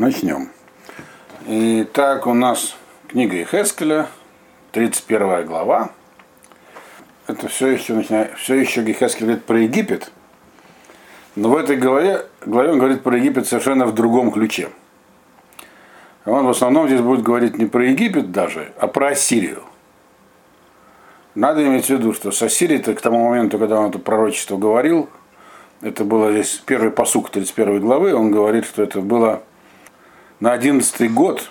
Начнем. Итак, у нас книга Ихескеля, 31 глава. Это все еще, начинает, все еще Ихескель говорит про Египет. Но в этой главе, главе он говорит про Египет совершенно в другом ключе. Он в основном здесь будет говорить не про Египет даже, а про Ассирию. Надо иметь в виду, что с Ассирией к тому моменту, когда он это пророчество говорил, это было здесь первый посук 31 главы, он говорит, что это было на 11 год,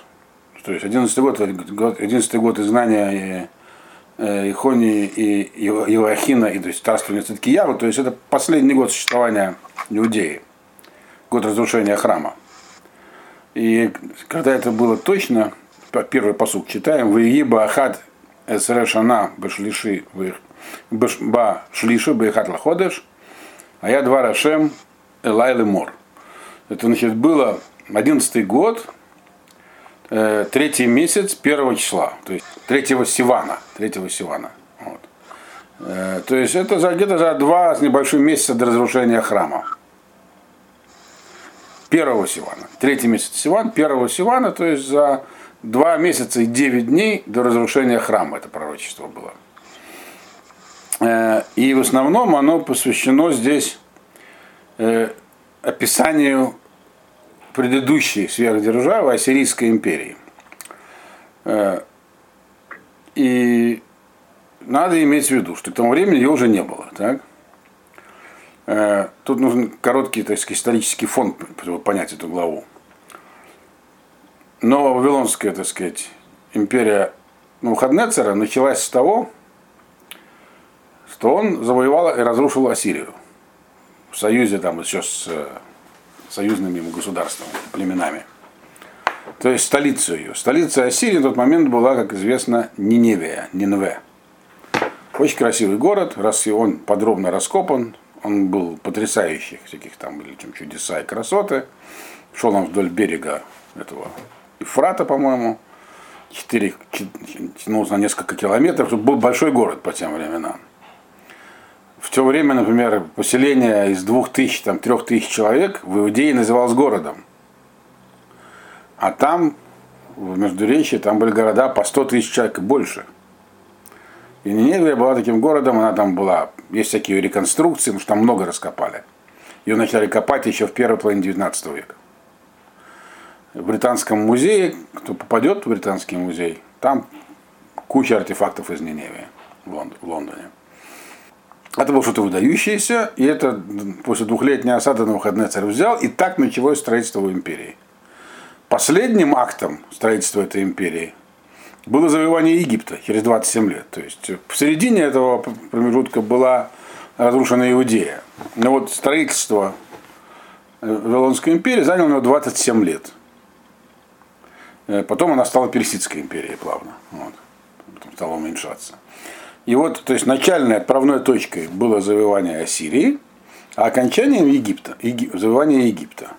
то есть 11 год, 11 год изгнания э, Ихонии и Иоахина, и то есть царствования Циткияру, то есть это последний год существования Иудеи, год разрушения храма. И когда это было точно, первый посук читаем, «Ваииба ахад эсрешана башлиши ба шлиши баихат лаходеш, а я два рашем элайлы мор». Это значит было 11 год, э, третий месяц, первого числа, то есть третьего Сивана, третьего Сивана. Вот. Э, то есть это за, где-то за два с небольшим месяца до разрушения храма. Первого Сивана. Третий месяц Сиван, первого Сивана, то есть за два месяца и девять дней до разрушения храма это пророчество было. Э, и в основном оно посвящено здесь описанию предыдущей сверхдержавы Ассирийской империи. Э, и надо иметь в виду, что к тому времени ее уже не было. Так? Э, тут нужен короткий так сказать, исторический фон, чтобы понять эту главу. Но Вавилонская, так сказать, империя Навуходнецера началась с того, что он завоевал и разрушил Ассирию в союзе там еще с э, союзными государствами, племенами. То есть столицу ее. Столица Ассирии в тот момент была, как известно, Ниневия, Нинве. Очень красивый город, раз он подробно раскопан, он был потрясающих всяких там были чем чудеса и красоты. Шел он вдоль берега этого Ефрата, по-моему, 4, тянулся на несколько километров. Был большой город по тем временам в то время, например, поселение из двух тысяч, там, трех тысяч человек в Иудее называлось городом. А там, в Междуречье, там были города по 100 тысяч человек и больше. И Ниневия была таким городом, она там была, есть всякие реконструкции, потому что там много раскопали. Ее начали копать еще в первой половине 19 века. В Британском музее, кто попадет в Британский музей, там куча артефактов из Ниневии в Лондоне. Это было что-то выдающееся, и это после двухлетней осады на выходные царь взял, и так началось строительство империи. Последним актом строительства этой империи было завоевание Египта через 27 лет. То есть в середине этого промежутка была разрушена Иудея. Но вот строительство Вавилонской империи заняло у него 27 лет. Э, потом она стала Персидской империей плавно. Вот. Потом стала уменьшаться. И вот, то есть начальной отправной точкой было завоевание Ассирии, а окончанием Египта, Еги, завоевание Египта.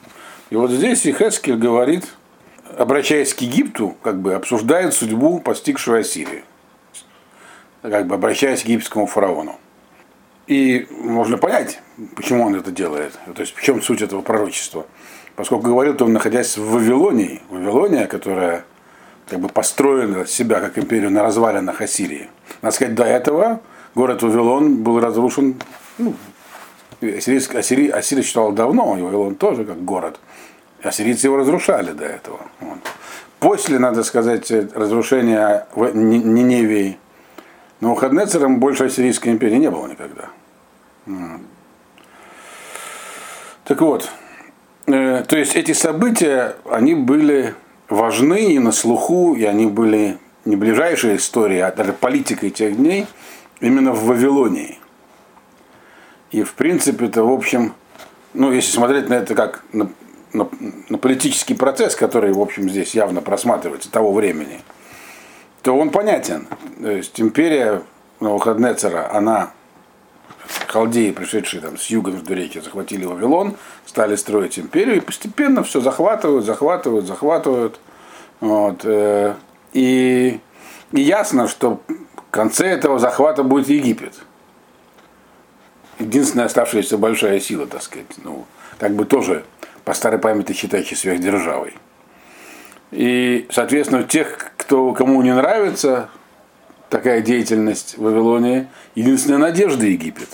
И вот здесь Ихескель говорит, обращаясь к Египту, как бы обсуждает судьбу постигшего Ассирию. Как бы обращаясь к египетскому фараону. И можно понять, почему он это делает. То есть в чем суть этого пророчества. Поскольку говорил он, находясь в Вавилонии, Вавилония, которая как бы построила себя как империю на развалинах Ассирии. Надо сказать, до этого город Вавилон был разрушен, ну, Ассирий, Ассирия считал давно, и Вавилон тоже как город. Ассирийцы его разрушали до этого. Вот. После, надо сказать, разрушения Ниневии Навуходнецером больше Ассирийской империи не было никогда. Так вот, э, то есть эти события, они были важны и на слуху, и они были не ближайшая история, а даже политикой тех дней, именно в Вавилонии. И в принципе это, в общем, ну, если смотреть на это как на, на, на политический процесс, который, в общем, здесь явно просматривается того времени, то он понятен. То есть империя Навуходнецера, она халдеи, пришедшие там с юга между реки, захватили Вавилон, стали строить империю, и постепенно все захватывают, захватывают, захватывают. Вот. Э, и, и ясно, что в конце этого захвата будет Египет. Единственная оставшаяся большая сила, так сказать, ну, как бы тоже по старой памяти считающей сверхдержавой. И, соответственно, тех, кто, кому не нравится такая деятельность в Вавилонии, единственная надежда Египет.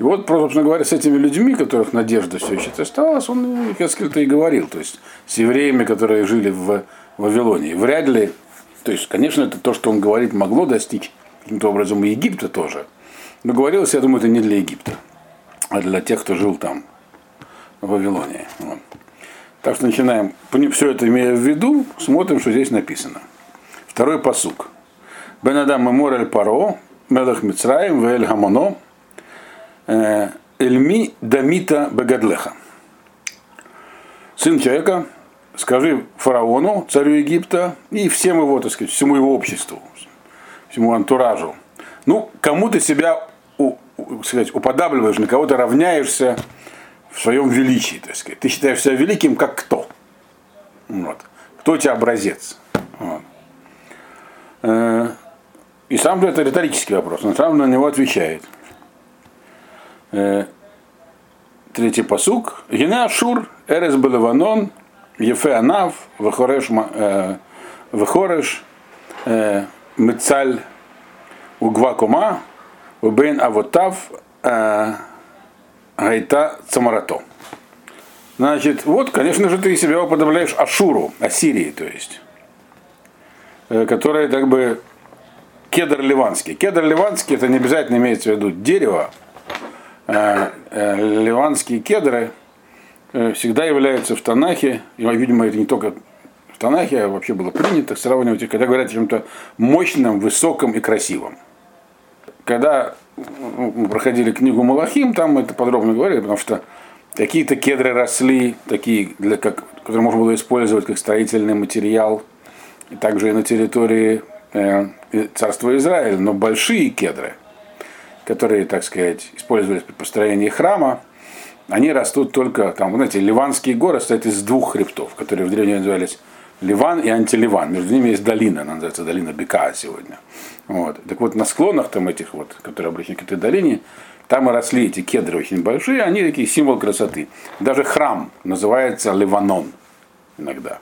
И вот, собственно говоря, с этими людьми, которых надежда все еще оставалась, он их несколько и говорил. То есть с евреями, которые жили в Вавилонии. Вряд ли, то есть, конечно, это то, что он говорит, могло достичь каким-то образом и Египта тоже. Но говорилось, я думаю, это не для Египта, а для тех, кто жил там, в Вавилонии. Вот. Так что начинаем, все это имея в виду, смотрим, что здесь написано. Второй посук. Бен Адам Мемор Паро, Мелах Мицраим, Вэль Хамоно, э, Эльми Дамита Бегадлеха. Сын человека, скажи фараону, царю Египта, и всем его, так сказать, всему его обществу, всему антуражу. Ну, кому ты себя у, сказать, уподабливаешь, на кого ты равняешься в своем величии, так сказать. Ты считаешь себя великим, как кто? Вот. Кто у тебя образец? Э, и сам это риторический вопрос, он сам на него отвечает. Э, третий посук. Гена Ашур, Эрес Белаванон, Ефе Анав, Вехореш, э, Вехореш, Мецаль, Угва Кома, Убейн Авотав, Гайта Цамарато. Значит, вот, конечно же, ты себя уподобляешь Ашуру, Ассирии, то есть, которая как бы кедр ливанский. Кедр ливанский, это не обязательно имеется в виду дерево. Ливанские кедры всегда являются в Танахе, и, видимо, это не только в Танахе, а вообще было принято сравнивать их, когда говорят о чем-то мощном, высоком и красивом. Когда мы проходили книгу Малахим, там это подробно говорили, потому что какие-то кедры росли, такие, для, как, которые можно было использовать как строительный материал, также и на территории э, царства Израиля, но большие кедры, которые, так сказать, использовались при построении храма, они растут только, там, знаете, Ливанские горы стоят из двух хребтов, которые в древнем назывались Ливан и Антиливан. Между ними есть долина, она называется долина Бека сегодня. Вот. Так вот, на склонах там этих вот, которые обращены к этой долине, там и росли эти кедры очень большие, они такие символ красоты. Даже храм называется Ливанон иногда.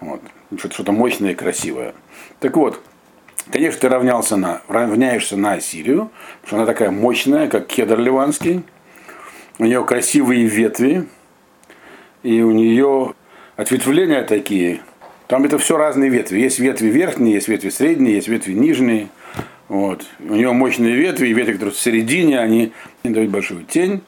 Вот. Что-то мощное и красивое. Так вот, конечно, ты равнялся на, равняешься на Ассирию, потому что она такая мощная, как кедр ливанский. У нее красивые ветви, и у нее ответвления такие, там это все разные ветви. Есть ветви верхние, есть ветви средние, есть ветви нижние. Вот. У нее мощные ветви, и ветви, которые в середине, они дают большую тень.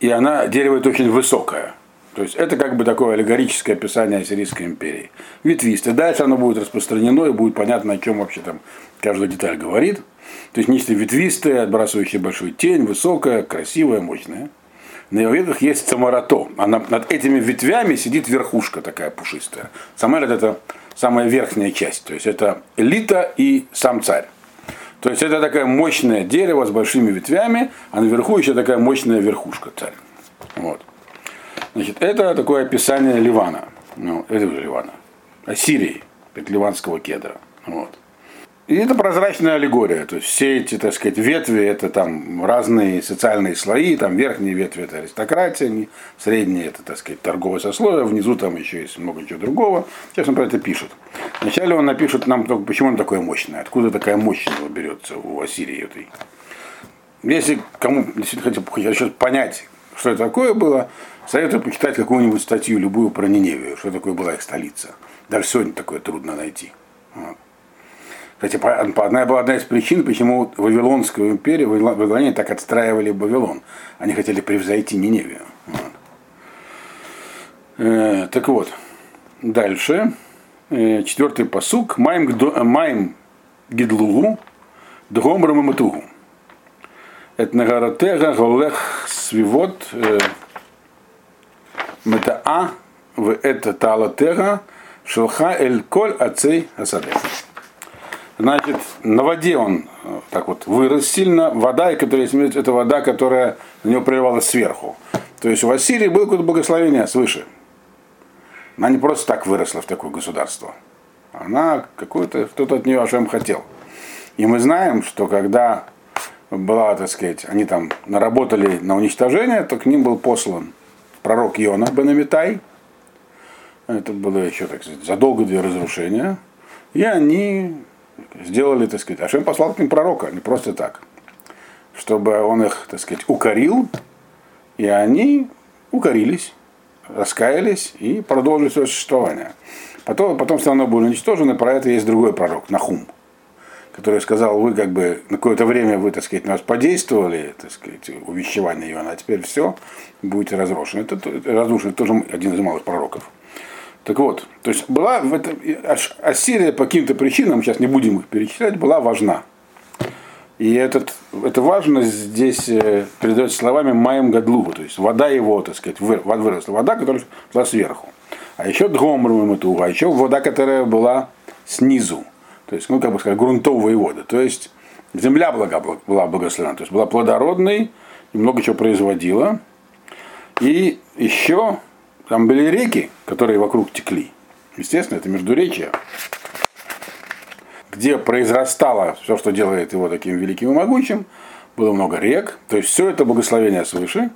И она, дерево это очень высокое. То есть это как бы такое аллегорическое описание Ассирийской империи. Ветвистое. Дальше оно будет распространено и будет понятно, о чем вообще там каждая деталь говорит. То есть нечто ветвистое, отбрасывающее большую тень, высокое, красивое, мощное. На его ветвях есть самарато, а над этими ветвями сидит верхушка такая пушистая. Самарат это самая верхняя часть, то есть это элита и сам царь. То есть это такое мощное дерево с большими ветвями, а наверху еще такая мощная верхушка царь. Вот. Значит, это такое описание Ливана. Ну, это уже Ливана. Ассирии, ливанского кедра. Вот. И это прозрачная аллегория. То есть все эти, так сказать, ветви это там разные социальные слои, там верхние ветви это аристократия, средние это, так сказать, торговое сословие, внизу там еще есть много чего другого. Сейчас он про это пишет. Вначале он напишет нам, почему он такой мощный, откуда такая его берется у Ассирии этой. Если кому действительно хотите понять, что это такое было, советую почитать какую-нибудь статью, любую про Ниневию, что такое была их столица. Даже сегодня такое трудно найти. Кстати, одна была одна из причин, почему Вавилонскую империю, Вавилоне так отстраивали Вавилон. Они хотели превзойти Ниневию. Вот. Э, так вот, дальше. Э, четвертый посук. Майм, майм гидлугу, дгомрам матугу. Это нагаратега голех свивот э, метаа в это талатега шелха эль коль ацей асадех. Значит, на воде он э, так вот вырос сильно. Вода, которая есть, это вода, которая на него проливалась сверху. То есть у Ассирии было какое-то благословение свыше. Она не просто так выросла в такое государство. Она какой-то, кто-то от нее Ашем хотел. И мы знаем, что когда была, так сказать, они там наработали на уничтожение, то к ним был послан пророк Иона Бенамитай, Это было еще, так сказать, задолго до разрушения. И они сделали, так сказать, Ашем послал к ним пророка, не просто так. Чтобы он их, так сказать, укорил, и они укорились, раскаялись и продолжили свое существование. Потом, потом страна была уничтожена, про это есть другой пророк, Нахум, который сказал, вы как бы на какое-то время вы, так сказать, на нас подействовали, так сказать, увещевание Иоанна, а теперь все, будете разрушены. Это, разрушен тоже один из малых пророков. Так вот, то есть была в этом, Ассирия по каким-то причинам, сейчас не будем их перечислять, была важна. И этот, это важно здесь э, передается словами Маем Гадлугу, то есть вода его, так сказать, выросла. Вода, которая была сверху. А еще Дгомрум Матуга, а еще вода, которая была снизу. То есть, ну, как бы сказать, грунтовые воды. То есть земля блага, была благословена. То есть была плодородной и много чего производила. И еще там были реки, которые вокруг текли. Естественно, это междуречие, где произрастало все, что делает его таким великим и могучим. Было много рек. То есть все это благословение свыше.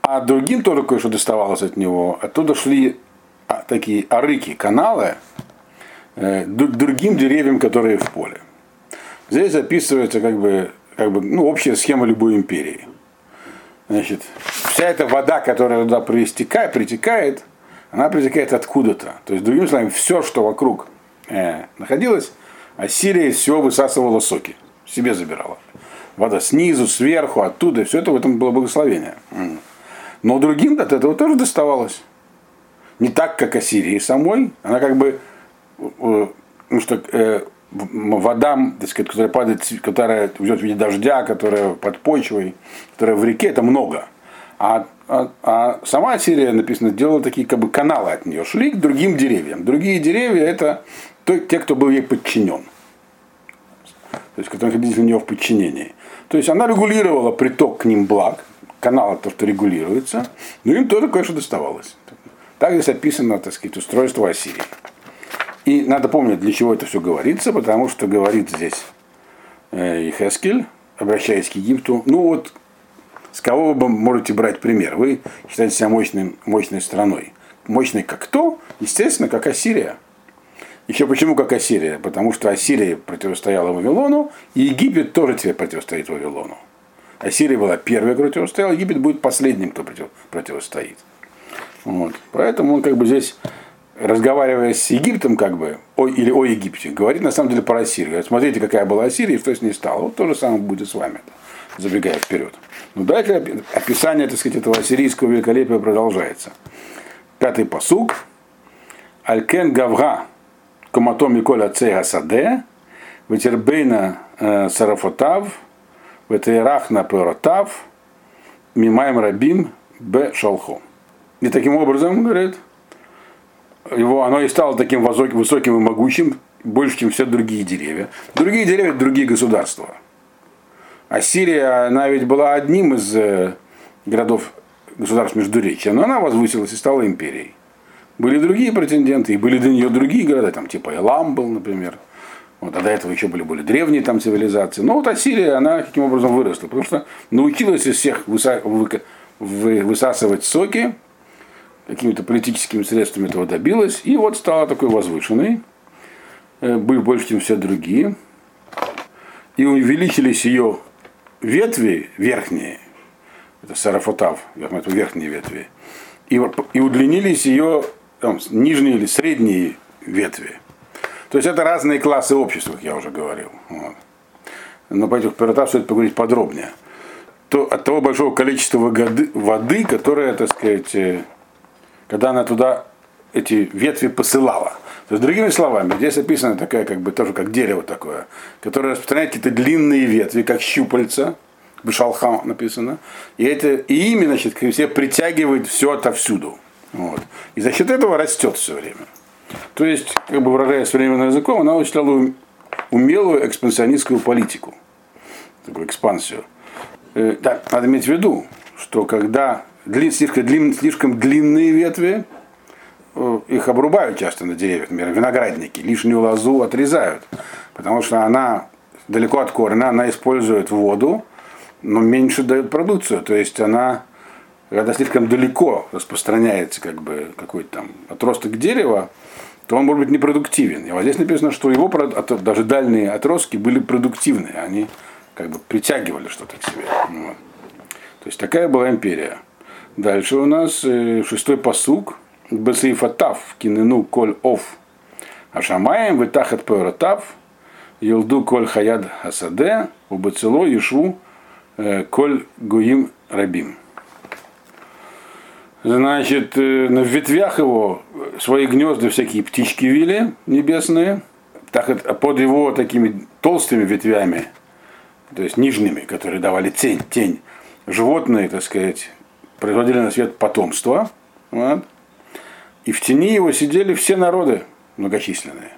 А другим тоже кое-что доставалось от него. Оттуда шли а, такие арыки, каналы, другим деревьям, которые в поле. Здесь описывается как бы, как бы ну, общая схема любой империи. Значит, вся эта вода, которая туда притекает, притекает она притекает откуда-то. То есть, другими словами, все, что вокруг э, находилось, Ассирия из всего высасывала соки, себе забирала. Вода снизу, сверху, оттуда, все это в этом было благословение. Но другим от этого тоже доставалось. Не так, как Ассирии самой. Она как бы, э, ну что, э, вода, так сказать, которая падает, которая идет в виде дождя, которая под почвой, которая в реке, это много. А, а, а сама Сирия, написано, делала такие как бы каналы от нее, шли к другим деревьям. Другие деревья это те, кто был ей подчинен. То есть, которые находились у нее в подчинении. То есть она регулировала приток к ним благ, канал то, что регулируется, но им тоже кое-что доставалось. Так здесь описано, так сказать, устройство Ассирии. И надо помнить, для чего это все говорится, потому что говорит здесь э, Ихескель, обращаясь к Египту, ну вот, с кого вы можете брать пример? Вы считаете себя мощным, мощной страной. Мощной как кто? Естественно, как Ассирия. Еще почему как Ассирия? Потому что Ассирия противостояла Вавилону, и Египет тоже теперь противостоит Вавилону. Ассирия была первой, кто противостоял, Египет будет последним, кто противостоит. Вот. Поэтому он как бы здесь разговаривая с Египтом, как бы, о, или о Египте, говорит на самом деле про Ассирию. Смотрите, какая была Ассирия и что с ней стало. Вот то же самое будет с вами, забегая вперед. Но дальше описание, так сказать, этого ассирийского великолепия продолжается. Пятый посуг. Алькен Гавга, Коматом Миколя Цега Саде, Ветербейна э, Сарафотав, Ветерахна Перотав, Мимаем Рабим Б. Шалхо. И таким образом, говорит, его, оно и стало таким высоким и могучим, больше, чем все другие деревья. Другие деревья – другие государства. А Сирия, она ведь была одним из э, городов государств Междуречия, но она возвысилась и стала империей. Были другие претенденты, и были для нее другие города, там типа Элам был, например. Вот, а до этого еще были более древние там цивилизации. Но вот Ассирия, она каким образом выросла? Потому что научилась из всех выса- вы- вы- высасывать соки, какими-то политическими средствами этого добилась, и вот стала такой возвышенной, э, были больше, чем все другие, и увеличились ее ветви верхние, это сарафотав, это верхние ветви, и, удлинились ее там, нижние или средние ветви. То есть это разные классы общества, как я уже говорил. Вот. Но по этих пиротах стоит поговорить подробнее. То, от того большого количества воды, которое, так сказать, э, когда она туда эти ветви посылала. То есть, другими словами, здесь описана такая, как бы тоже как дерево такое, которое распространяет какие-то длинные ветви, как щупальца, Бешалхам написано, и, это, и ими, значит, к себе притягивает все отовсюду. Вот. И за счет этого растет все время. То есть, как бы выражаясь современным языком, она осуществляла умелую экспансионистскую политику, такую экспансию. Э, так, надо иметь в виду, что когда длин, слишком, длин, слишком длинные ветви, э, их обрубают часто на деревьях, например, виноградники, лишнюю лозу отрезают, потому что она далеко от корня, она использует воду, но меньше дает продукцию, то есть она когда слишком далеко распространяется как бы какой-то там отросток дерева, то он может быть непродуктивен. И вот здесь написано, что его даже дальние отростки были продуктивны, они как бы притягивали что-то к себе. Вот. То есть такая была империя. Дальше у нас э, шестой посук. Бесейфатав, кинену коль ов. Ашамаем, витахат ператав, Йилду коль хаяд хасаде, убацело ешу э, коль гуим рабим. Значит, э, на ветвях его свои гнезда всякие птички вили небесные, так под его такими толстыми ветвями, то есть нижними, которые давали тень, тень, животные, так сказать, производили на свет потомство. Вот, и в тени его сидели все народы многочисленные.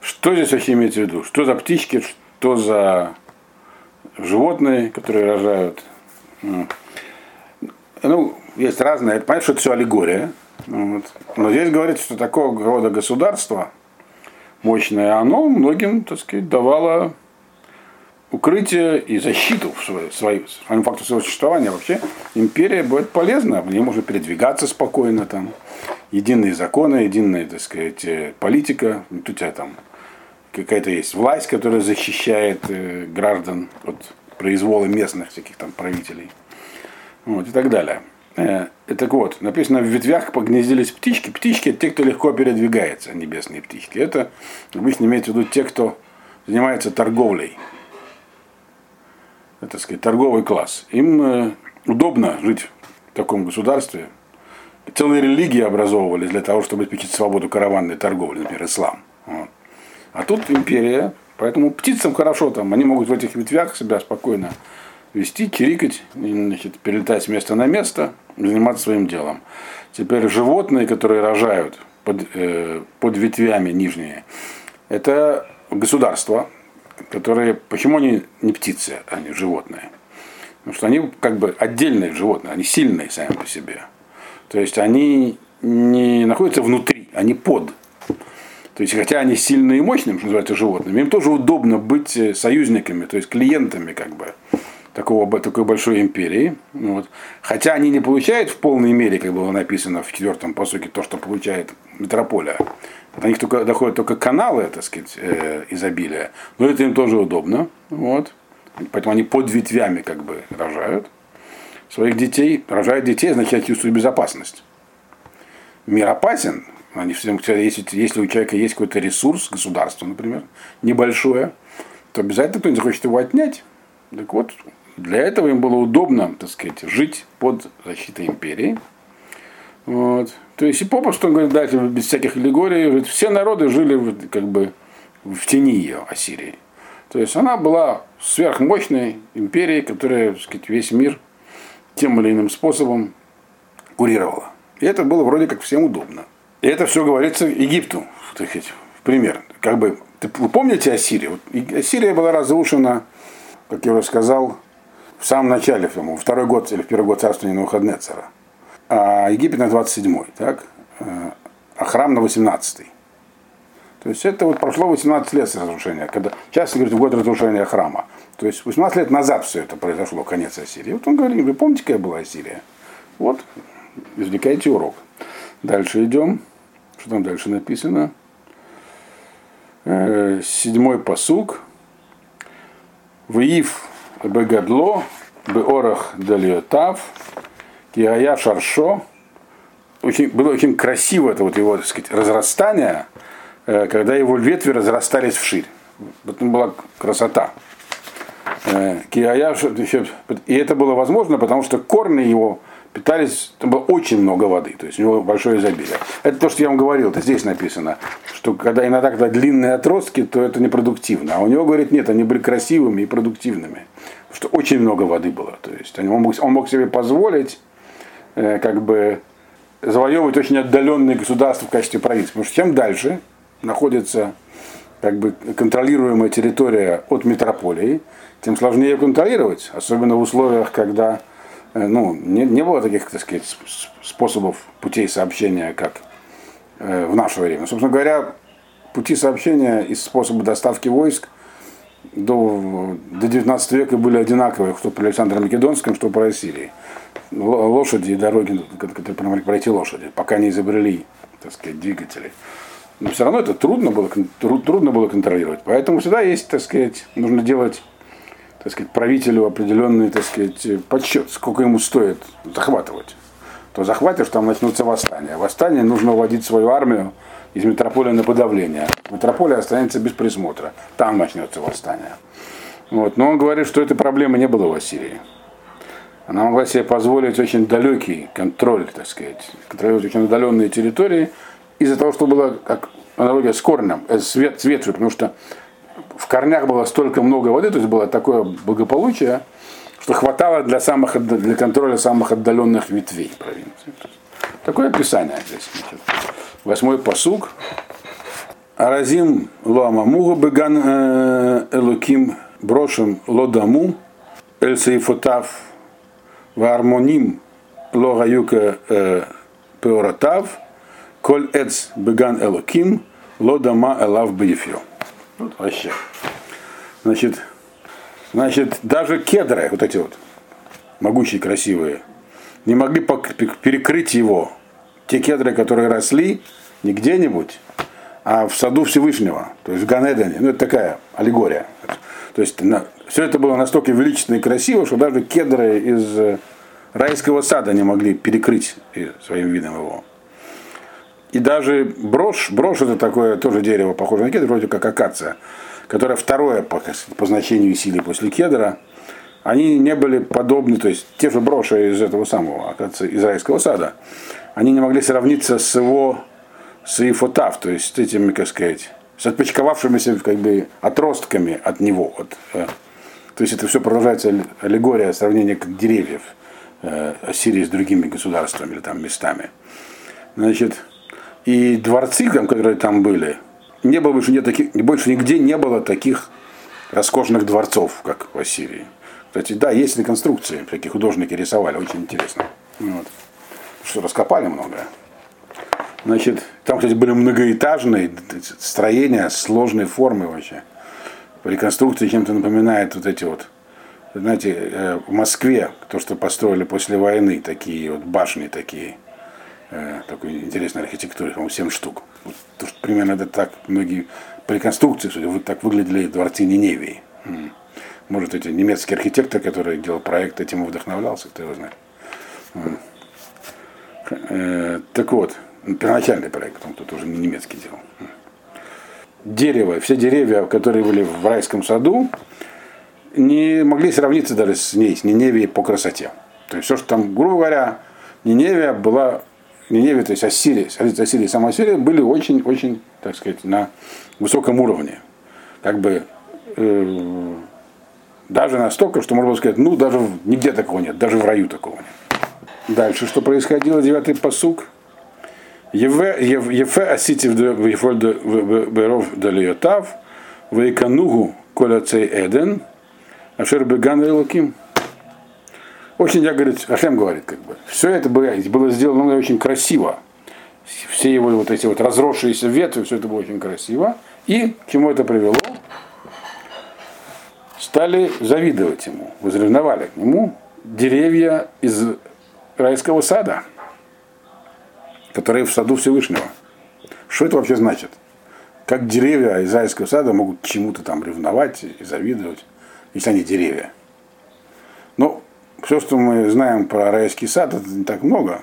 Что здесь вообще имеется в виду? Что за птички, что за животные, которые рожают? Ну, есть разные, это понятно, что это все аллегория. Вот. Но здесь говорится, что такого рода государство мощное, оно многим, так сказать, давало укрытие и защиту в своей, своей, своему факту своего существования. Вообще империя будет полезна, в ней можно передвигаться спокойно, там, единые законы, единая, так сказать, э, политика, у тебя там какая-то есть власть, которая защищает э, граждан от произвола местных всяких там правителей. Вот, и так далее. Э, так вот, написано, в ветвях погнездились птички. Птички – это те, кто легко передвигается, небесные птички. Это обычно имеется в виду те, кто занимается торговлей. Это, так сказать, торговый класс. Им э, удобно жить в таком государстве. Целые религии образовывались для того, чтобы обеспечить свободу караванной торговли, например, ислам. Вот. А тут империя, поэтому птицам хорошо там, они могут в этих ветвях себя спокойно вести, чирикать, значит, перелетать с места на место, заниматься своим делом. Теперь животные, которые рожают под, э, под ветвями нижние, это государства, которые, почему они не птицы, а они животные? Потому что они как бы отдельные животные, они сильные сами по себе. То есть они не находятся внутри, они под. То есть, хотя они сильные и мощные, что называется, животными, им тоже удобно быть э, союзниками, то есть клиентами как бы такого, такой большой империи. Вот. Хотя они не получают в полной мере, как было написано в четвертом посоке, то, что получает метрополия. До них только, доходят только каналы, так сказать, э, изобилия. Но это им тоже удобно. Вот. Поэтому они под ветвями как бы рожают своих детей. Рожают детей, значит, чувствуют безопасность. Мир опасен, они всем, если, если у человека есть какой-то ресурс, государство, например, небольшое, то обязательно кто-нибудь захочет его отнять. Так вот, для этого им было удобно, так сказать, жить под защитой империи. Вот. То есть и попросту, он говорит, да, без всяких аллегорий, все народы жили как бы в тени ее, Ассирии. То есть она была сверхмощной империей, которая, так сказать, весь мир тем или иным способом курировала. И это было вроде как всем удобно. И это все говорится Египту, так сказать, пример. Как бы, вы помните Ассирию? Ассирия была разрушена, как я уже сказал, в самом начале, во второй год или в первый год царствования Навуходнецера. А Египет на 27-й, так? А храм на 18-й. То есть это вот прошло 18 лет с разрушения. Когда, часто говорят, год разрушения храма. То есть 18 лет назад все это произошло, конец Ассирии. Вот он говорит, вы помните, какая была Ассирия? Вот, извлекайте урок. Дальше идем. Что там дальше написано? Э, седьмой посук. Виив бегадло, беорах далиотав, киая шаршо. Очень, было очень красиво это вот его, так сказать, разрастание, э, когда его ветви разрастались вширь. Вот была красота. Э, киая, и это было возможно, потому что корни его питались, там было очень много воды, то есть у него большое изобилие. Это то, что я вам говорил, это здесь написано, что когда иногда когда длинные отростки, то это непродуктивно. А у него, говорит, нет, они были красивыми и продуктивными. Что очень много воды было. То есть он мог, он мог себе позволить как бы завоевывать очень отдаленные государства в качестве правительства. Потому что чем дальше находится как бы контролируемая территория от метрополии, тем сложнее ее контролировать, особенно в условиях, когда Э, ну, не, не было таких, так сказать, способов путей сообщения, как э, в наше время. Собственно говоря, пути сообщения и способы доставки войск до, до 19 века были одинаковые, что при Александре Македонском, что при Ассирии. Лошади и дороги, которые пройти лошади, пока не изобрели, так сказать, двигатели. Но все равно это трудно было, трудно было контролировать. Поэтому всегда есть, так сказать, нужно делать так сказать, правителю определенный, так сказать, подсчет, сколько ему стоит захватывать. То захватишь, там начнутся восстания. Восстание нужно уводить свою армию из метрополии на подавление. Метрополия останется без присмотра. Там начнется восстание. Вот. Но он говорит, что этой проблемы не было в Ассирии. Она могла себе позволить очень далекий контроль, так сказать, контролировать очень удаленные территории из-за того, что было, как аналогия с корнем, э, с, вет, ветвью, потому что в корнях было столько много воды, то есть было такое благополучие, что хватало для, самых, для контроля самых отдаленных ветвей провинции. Такое описание здесь. Значит. Восьмой посуг. Аразим лоамамуга беган э, элуким брошим лодаму эль сейфотав вармоним логаюка э, пеоратав коль эц беган элуким лодама элав бейфьо. Вот вообще. Значит, значит, даже кедры, вот эти вот, могучие, красивые, не могли перекрыть его. Те кедры, которые росли не где-нибудь, а в саду Всевышнего, то есть в Ганедане. Ну, это такая аллегория. То есть на, все это было настолько величественно и красиво, что даже кедры из э, райского сада не могли перекрыть своим видом его. И даже брошь, брошь это такое тоже дерево, похоже на кедр, вроде как акация, которое второе по, по значению силы после кедра, они не были подобны, то есть те же броши из этого самого, акации израильского сада, они не могли сравниться с его, с ифотав, то есть с этими, как сказать, с отпочковавшимися как бы отростками от него. От, э, то есть это все продолжается аллегория, сравнение как деревьев э, Ассирии с другими государствами или там местами. Значит, и дворцы, которые там были, не было больше, нет таких, больше нигде не было таких роскошных дворцов, как в Ассирии. Кстати, да, есть реконструкции, такие художники рисовали, очень интересно. Вот. Что раскопали многое. Значит, там, кстати, были многоэтажные строения, сложной формы вообще. Реконструкции чем-то напоминает вот эти вот, знаете, э, в Москве, то, что построили после войны, такие вот башни такие – э, такой интересной архитектуры, по-моему, 7 штук. Вот, то, что примерно это так многие по реконструкции, судя, вот так выглядели дворцы Ниневии. Может, эти немецкий архитектор, который делал проект, этим вдохновлялся, кто его знает. Э, так вот, первоначальный проект, он тут уже не немецкий делал. Дерево, все деревья, которые были в райском саду, не могли сравниться даже с ней, с Ниневией по красоте. То есть все, что там, грубо говоря, Ниневия была Ниневия, то есть Ассирия, Ассирия и сама Ассирия были очень-очень, так сказать, на высоком уровне. Как бы э, даже настолько, что можно сказать, ну даже нигде такого нет, даже в раю такого нет. Дальше, что происходило, девятый посук. Ефе аситив беров далиотав, вейканугу коля цей эден, ашер беган элоким. Очень, я говорит, Ашем говорит, как бы, все это было, было сделано очень красиво. Все его вот эти вот разросшиеся ветви, все это было очень красиво. И к чему это привело? Стали завидовать ему, возревновали к нему деревья из райского сада, которые в саду Всевышнего. Что это вообще значит? Как деревья из райского сада могут чему-то там ревновать и завидовать, если они деревья? Ну, все, что мы знаем про райский сад, это не так много.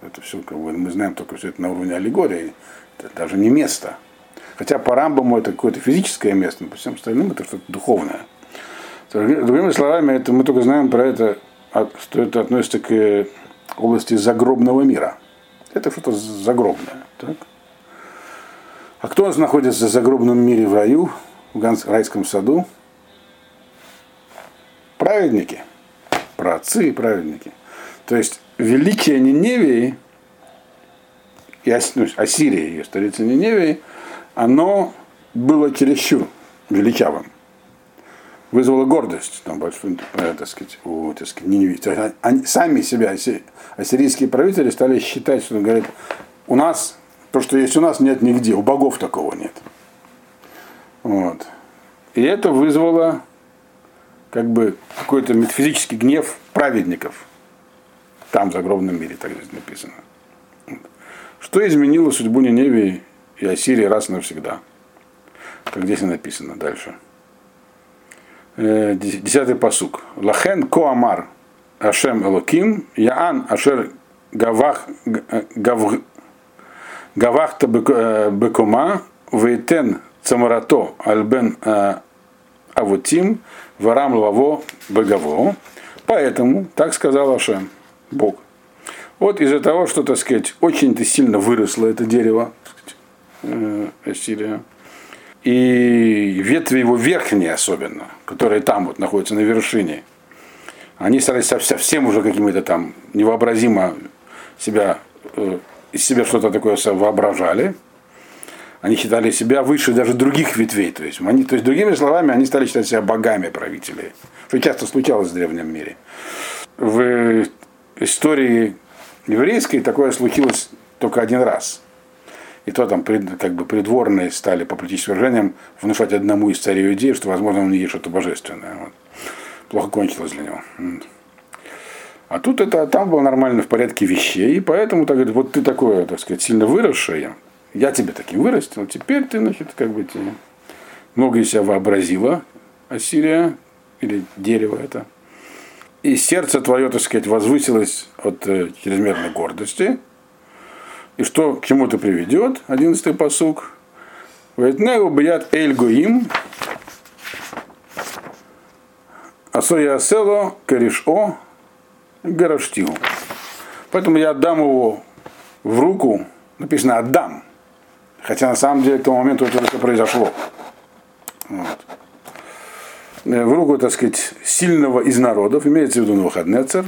Это все, как бы, мы знаем только все это на уровне аллегории. Это даже не место. Хотя по Рамбаму это какое-то физическое место, но по всем остальным это что-то духовное. Другими словами, это мы только знаем про это, что это относится к области загробного мира. Это что-то загробное. Так? А кто находится в загробном мире в раю, в райском саду? Праведники праотцы и праведники. То есть великие Ниневии, и ну, Ассирия, ее столица Ниневии, оно было чересчур величавым. Вызвало гордость там, большую, э, так сказать, у так сказать, Ниневии. Они, сами себя, ассирийские правители, стали считать, что говорят, у нас, то, что есть у нас, нет нигде, у богов такого нет. Вот. И это вызвало как бы какой-то метафизический гнев праведников. Там, в загробном мире, так здесь написано. Что изменило судьбу Ниневии и Ассирии раз и навсегда? Как здесь и написано дальше. Э, десятый посук. Лахен коамар Ашем Элоким, Яан Ашер Гавах Гав Гавахта Бекума, Вейтен Цамарато Альбен Авутим, Варам Лаво Бегаво. Поэтому, так сказал Ашем, Бог. Вот из-за того, что, так сказать, очень ты сильно выросло это дерево, э, Ассирия, и ветви его верхние особенно, которые там вот находятся на вершине, они стали совсем уже какими-то там невообразимо себя, э, из себя что-то такое воображали. Они считали себя выше даже других ветвей. То есть, они, то есть, другими словами, они стали считать себя богами правителей. Что часто случалось в древнем мире. В истории еврейской такое случилось только один раз. И то там как бы придворные стали по политическим выражениям внушать одному из царей идеи, что, возможно, он есть что-то божественное. Вот. Плохо кончилось для него. А тут это там было нормально в порядке вещей, и поэтому так говорит, вот ты такое, так сказать, сильно выросшее, я тебя таким вырастил, теперь ты, значит, как бы тебе много из себя вообразила Ассирия, или дерево это. И сердце твое, так сказать, возвысилось от э, чрезмерной гордости, и что к чему это приведет? Одиннадцатый посук. Ветнегу бьят эль гоим, асоя село кореш-о гараштил. Поэтому я отдам его в руку, написано отдам. Хотя на самом деле к тому моменту это только произошло. Вот. В руку, так сказать, сильного из народов, имеется в виду Навуходнецер,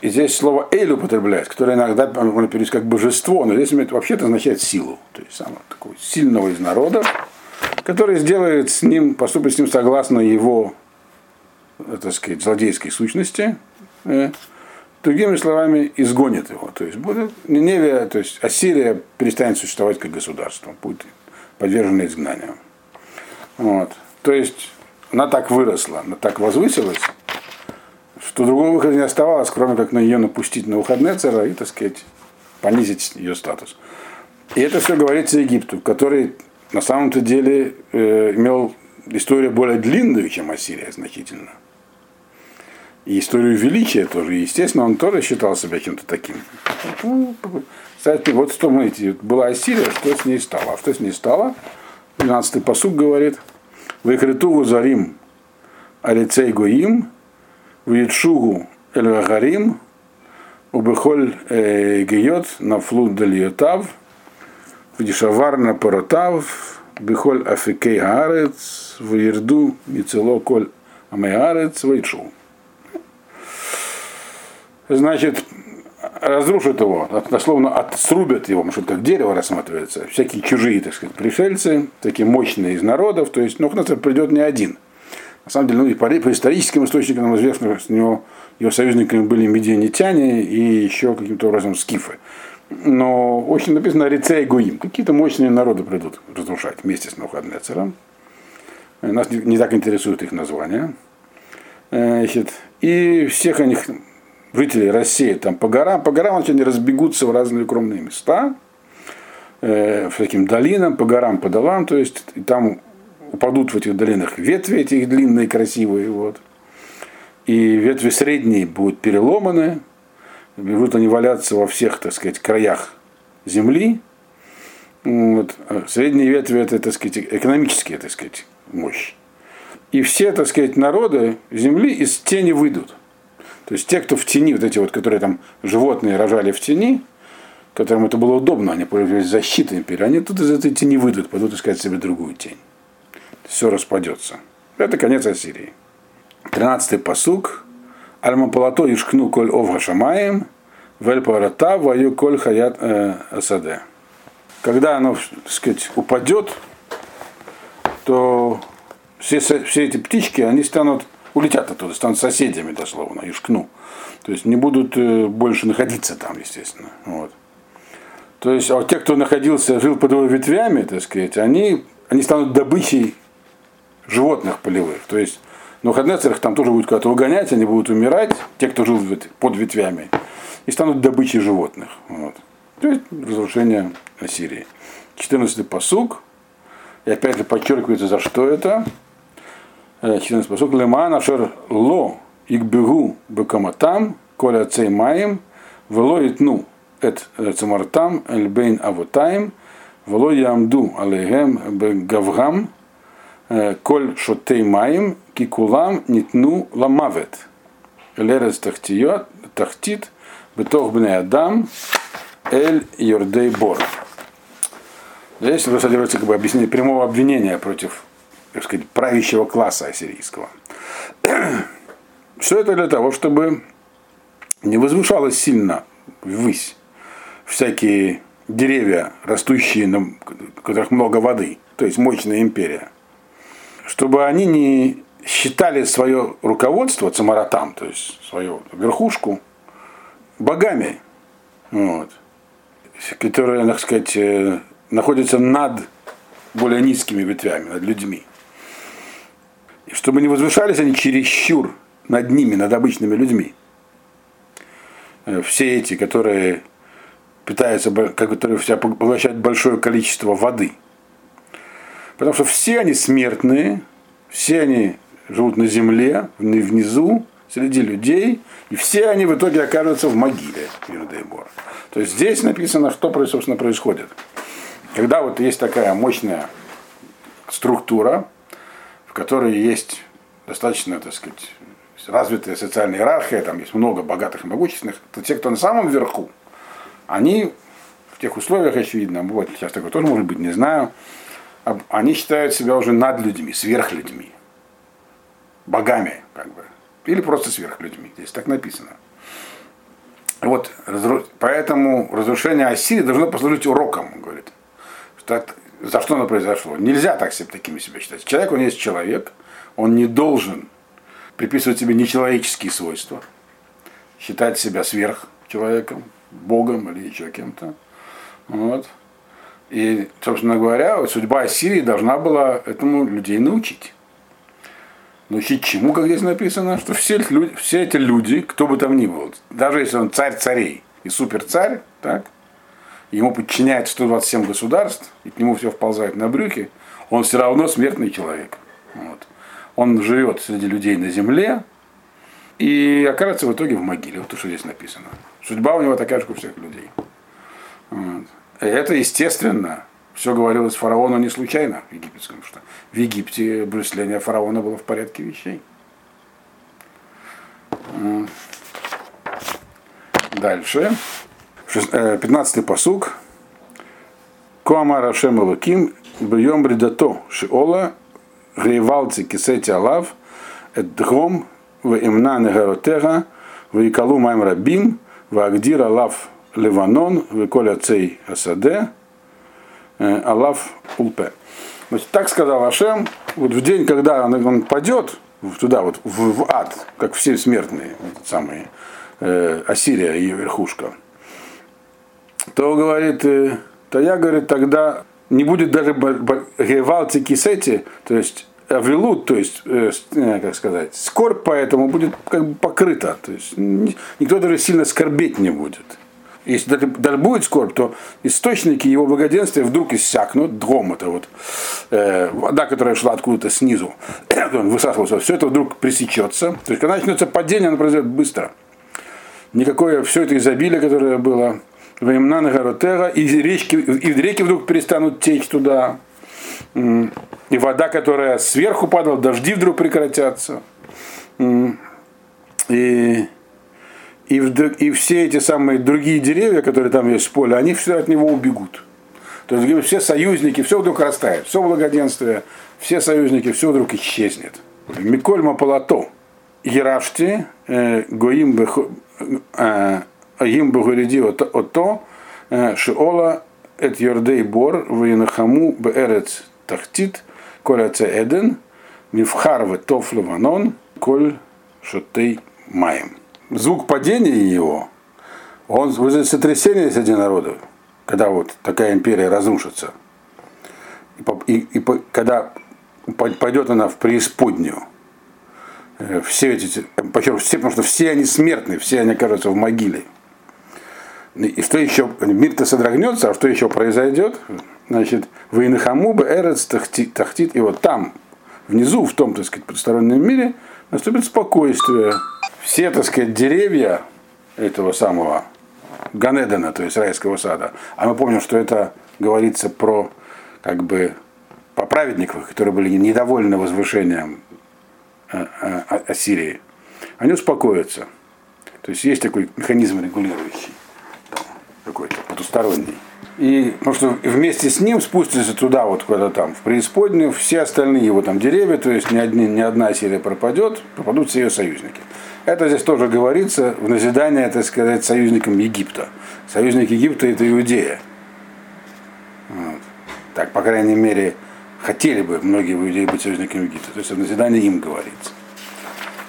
и здесь слово Эйль употребляется, которое иногда можно перевести как божество, но здесь вообще-то означает силу. То есть самого такого сильного из народа, который сделает с ним, поступит с ним согласно его, так сказать, злодейской сущности. Э, другими словами, изгонит его. То есть будет Ниневия, то есть Ассирия перестанет существовать как государство, будет подвержена изгнанию. Вот. То есть она так выросла, она так возвысилась, что другого выхода не оставалось, кроме как на нее напустить на выходные цара и, так сказать, понизить ее статус. И это все говорится Египту, который на самом-то деле э, имел историю более длинную, чем Ассирия значительно. И историю величия тоже. Естественно, он тоже считал себя чем-то таким. Кстати, вот что мы эти, была Ассирия, что с ней стало. А что с ней стало? 12-й посуг говорит, «Выкритугу зарим алицей гоим, Виетшугу Эль-Вагарим, Убехоль Гейот, Нафлут Дальотав, Вдишавар на Паротав, Бехоль Афикей Гаарец, Вирду Мицело Коль Амеарец, Вайтшу. Значит, разрушат его, дословно отсрубят его, потому что как дерево рассматривается, всякие чужие, так сказать, пришельцы, такие мощные из народов, то есть, ну, к придет не один – на самом деле, ну, и по, по историческим источникам нам известно, что него, его союзниками были медианитяне и еще каким-то образом скифы. Но очень написано Рицей Гуим. Какие-то мощные народы придут разрушать вместе с Навуходнецером. Нас не, не так интересует их название. Значит, и всех них жителей рассеют там по горам. По горам они разбегутся в разные укромные места, э, в таким долинам, по горам, по долам, то есть и там упадут в этих долинах ветви этих длинные, красивые, вот. И ветви средние будут переломаны, будут они валяться во всех, так сказать, краях земли. Вот. Средние ветви это, так сказать, экономические, так сказать, мощь. И все, так сказать, народы земли из тени выйдут. То есть те, кто в тени, вот эти вот, которые там животные рожали в тени, которым это было удобно, они пользовались защитой империи, они тут из этой тени выйдут, пойдут искать себе другую тень все распадется. Это конец Ассирии. Тринадцатый посук. Альмапалато ишкну коль овга шамаем, вель парата коль хаят э, асаде. Когда оно, так сказать, упадет, то все, все эти птички, они станут, улетят оттуда, станут соседями дословно, ишкну. То есть не будут э, больше находиться там, естественно. Вот. То есть, а те, кто находился, жил под его ветвями, так сказать, они, они станут добычей животных полевых. То есть Но Хаднецер их там тоже будет куда-то угонять, они будут умирать, те, кто жил под ветвями, и станут добычей животных. Вот. То есть разрушение Ассирии. 14-й посуг. И опять же подчеркивается, за что это. 14-й посуг. Леман ашер ло игбегу бекаматам, коля цей маем, вело итну эт цамартам эльбейн авотаем, вело ямду алейгем бегавгам, коль шотей маем, кикулам нитну ламавет. Лерес тахтит, бетох бне адам, эль йордей бор. Здесь содержится как бы объяснение прямого обвинения против, так сказать, правящего класса ассирийского. Все это для того, чтобы не возвышалось сильно ввысь всякие деревья, растущие, на, которых много воды, то есть мощная империя, чтобы они не считали свое руководство цамаратам, то есть свою верхушку, богами, вот, которые, так сказать, э, находятся над более низкими ветвями, над людьми. И чтобы не возвышались они чересчур над ними, над обычными людьми. Э, все эти, которые питаются, которые себя поглощают большое количество воды. Потому что все они смертные, все они живут на земле, внизу, среди людей, и все они в итоге окажутся в могиле, Бор. То есть здесь написано, что, собственно, происходит. Когда вот есть такая мощная структура, в которой есть достаточно, так сказать, развитая социальная иерархия, там есть много богатых и могущественных, то те, кто на самом верху, они в тех условиях, очевидно, бывает сейчас такое тоже может быть, не знаю, они считают себя уже над людьми, сверхлюдьми, богами, как бы, или просто сверхлюдьми, здесь так написано. Вот, поэтому разрушение Ассирии должно послужить уроком, говорит. Что, за что оно произошло? Нельзя так себе такими себя считать. Человек, он есть человек, он не должен приписывать себе нечеловеческие свойства, считать себя сверх человеком, Богом или еще кем-то. Вот. И, собственно говоря, судьба Ассирии должна была этому людей научить. Научить чему, как здесь написано, что все, люди, все эти люди, кто бы там ни был, даже если он царь царей и суперцарь, так, ему подчиняет 127 государств, и к нему все вползает на брюки, он все равно смертный человек. Вот. Он живет среди людей на земле и окажется в итоге в могиле. Вот то, что здесь написано. Судьба у него такая же, как у всех людей. Вот. Это, естественно, все говорилось фараону не случайно в египетском, что в Египте брюсление фараона было в порядке вещей. Дальше. 15-й посуг. Куама Рашем Элуким Бьем Бредато Шиола Грейвалци Кисети Алав Эд Дгом В Имна Негаротега В Икалу Майм Рабим В Агдир Алав Ливанон В Коля Цей Асаде Э, Алав Улпе. Значит, так сказал Ашем, вот в день, когда он, падет туда, вот в, в ад, как все смертные, самые, э, Ассирия, ее верхушка, то говорит, э, то я, говорит, тогда не будет даже гевалти кисети, то есть авилут, то есть, э, э, как сказать, скорбь поэтому будет как бы покрыта, то есть никто даже сильно скорбеть не будет если даже, будет скорбь, то источники его благоденствия вдруг иссякнут, дром это вот, э, вода, которая шла откуда-то снизу, он высасывался, все это вдруг пресечется. То есть, когда начнется падение, оно произойдет быстро. Никакое все это изобилие, которое было, времена Гаротера, и речки, и реки вдруг перестанут течь туда, и вода, которая сверху падала, дожди вдруг прекратятся. И и, и все эти самые другие деревья, которые там есть в поле, они все от него убегут. То есть все союзники, все вдруг растает, все благоденствие, все союзники, все вдруг исчезнет. Миколь Мапалато, Ерафти, э, Гоим э, Бахуриди Ото, э, Шиола, Эт Йордей Бор, Ваинахаму, Беэрец Тахтит, Коля Эден, Мифхар Ветоф Лаванон, Коль Шотей Маем звук падения его, он вызовет сотрясение среди народов, когда вот такая империя разрушится. И, и, и когда пойдет она в преисподнюю. э, все эти, причем все, потому что все они смертны, все они окажутся в могиле. И что еще, мир-то содрогнется, а что еще произойдет? Значит, Вейнахамуба, Эрец, Тахтит, и вот там, внизу, в том, так сказать, потустороннем мире, наступит спокойствие. Все, так сказать, деревья этого самого Ганедена, то есть райского сада, а мы помним, что это говорится про, как бы, по праведников, которые были недовольны возвышением э, э, Ассирии, они успокоятся. То есть есть такой механизм регулирующий какой-то потусторонний. И потому что вместе с ним спустятся туда, вот куда-то там, в преисподнюю, все остальные его там деревья, то есть ни, одни, ни одна серия пропадет, пропадут все ее союзники. Это здесь тоже говорится в назидание, так сказать, союзникам Египта. Союзник Египта это Иудея. Вот. Так, по крайней мере, хотели бы многие иудеи быть союзниками Египта. То есть в назидание им говорится.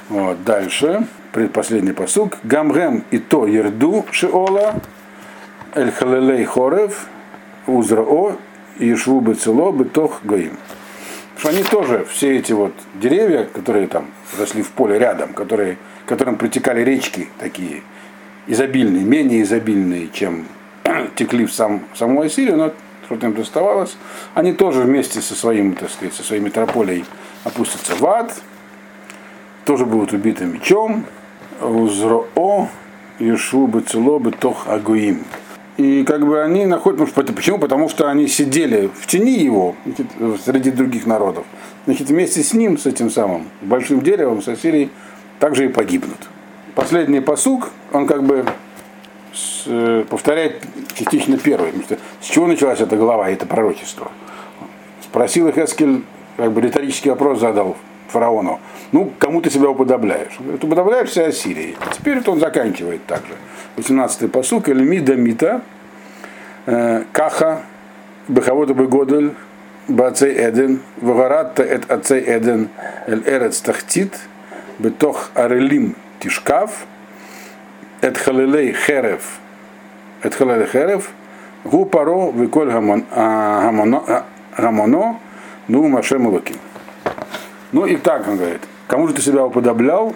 Вот. Дальше, предпоследний посук. Гамгем и то ерду шиола, Эль Халелей Хорев, Узрао и Шву Бецело Бетох Гоим. Что они тоже, все эти вот деревья, которые там росли в поле рядом, которые, которым притекали речки такие изобильные, менее изобильные, чем текли в сам, саму Ассирию, но что-то им доставалось, они тоже вместе со своим, так сказать, со своей метрополией опустятся в ад, тоже будут убиты мечом, Узроо, Ишу Бецело Бетох Агуим. И как бы они находят, почему? Потому что они сидели в тени его среди других народов. Значит, вместе с ним, с этим самым большим деревом, с Ассирией, также и погибнут. Последний посук, он как бы э, повторяет частично первый. С чего началась эта глава, это пророчество? Спросил их Эскель, как бы риторический вопрос задал фараону. Ну, кому ты себя уподобляешь? Он говорит, уподобляешься Ассирии. Теперь он заканчивает также. 18-й посук, Эльмида Мита, э, Каха, Бехавода Бегодель, Бацей Эден, Вагаратта Эт Ацей Эден, Эль Эрец Тахтит, Бетох Арелим Тишкав, Эт Халилей Херев, Эт Халилей Херев, Гу Паро Виколь Гамоно, Ну Машем Луким. Ну и так он говорит, кому же ты себя уподоблял,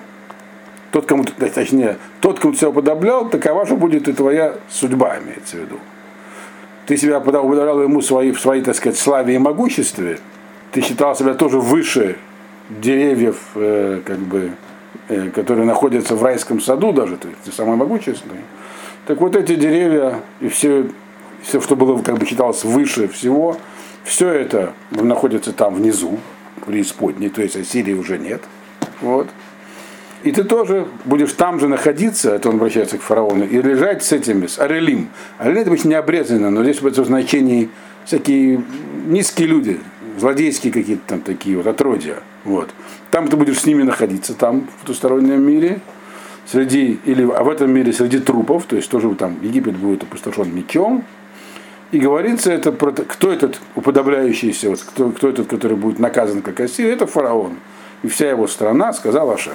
тот, кому ты, точнее, тот, кому ты себя уподоблял, такова же будет и твоя судьба, имеется в виду. Ты себя уподоблял ему свои, в своей, так сказать, славе и могуществе, ты считал себя тоже выше деревьев, э, как бы, э, которые находятся в райском саду даже, ты, ты самый могущественный. Так вот эти деревья и все, все, что было, как бы считалось выше всего, все это находится там внизу, преисподней, то есть Ассирии уже нет. Вот. И ты тоже будешь там же находиться, это он обращается к фараону, и лежать с этими, с Арелим. Арелим это быть не обрезано, но здесь в этом значении всякие низкие люди, злодейские какие-то там такие вот отродья. Вот. Там ты будешь с ними находиться, там, в потустороннем мире, среди, или а в этом мире среди трупов, то есть тоже там Египет будет опустошен мечом. И говорится это про кто этот уподобляющийся, вот, кто, кто этот, который будет наказан как Ассирия, это фараон. И вся его страна, сказал Ашем.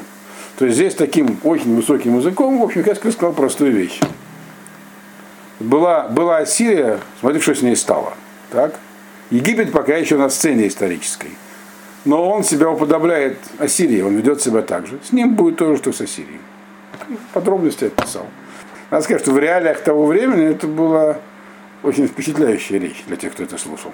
То есть здесь таким очень высоким языком, в общем, я сказал простую вещь. Была, была Ассирия, смотри, что с ней стало. Так? Египет пока еще на сцене исторической. Но он себя уподобляет Ассирии, он ведет себя так же. С ним будет то же, что с Ассирией. Подробности описал. Надо сказать, что в реалиях того времени это была очень впечатляющая речь для тех, кто это слушал.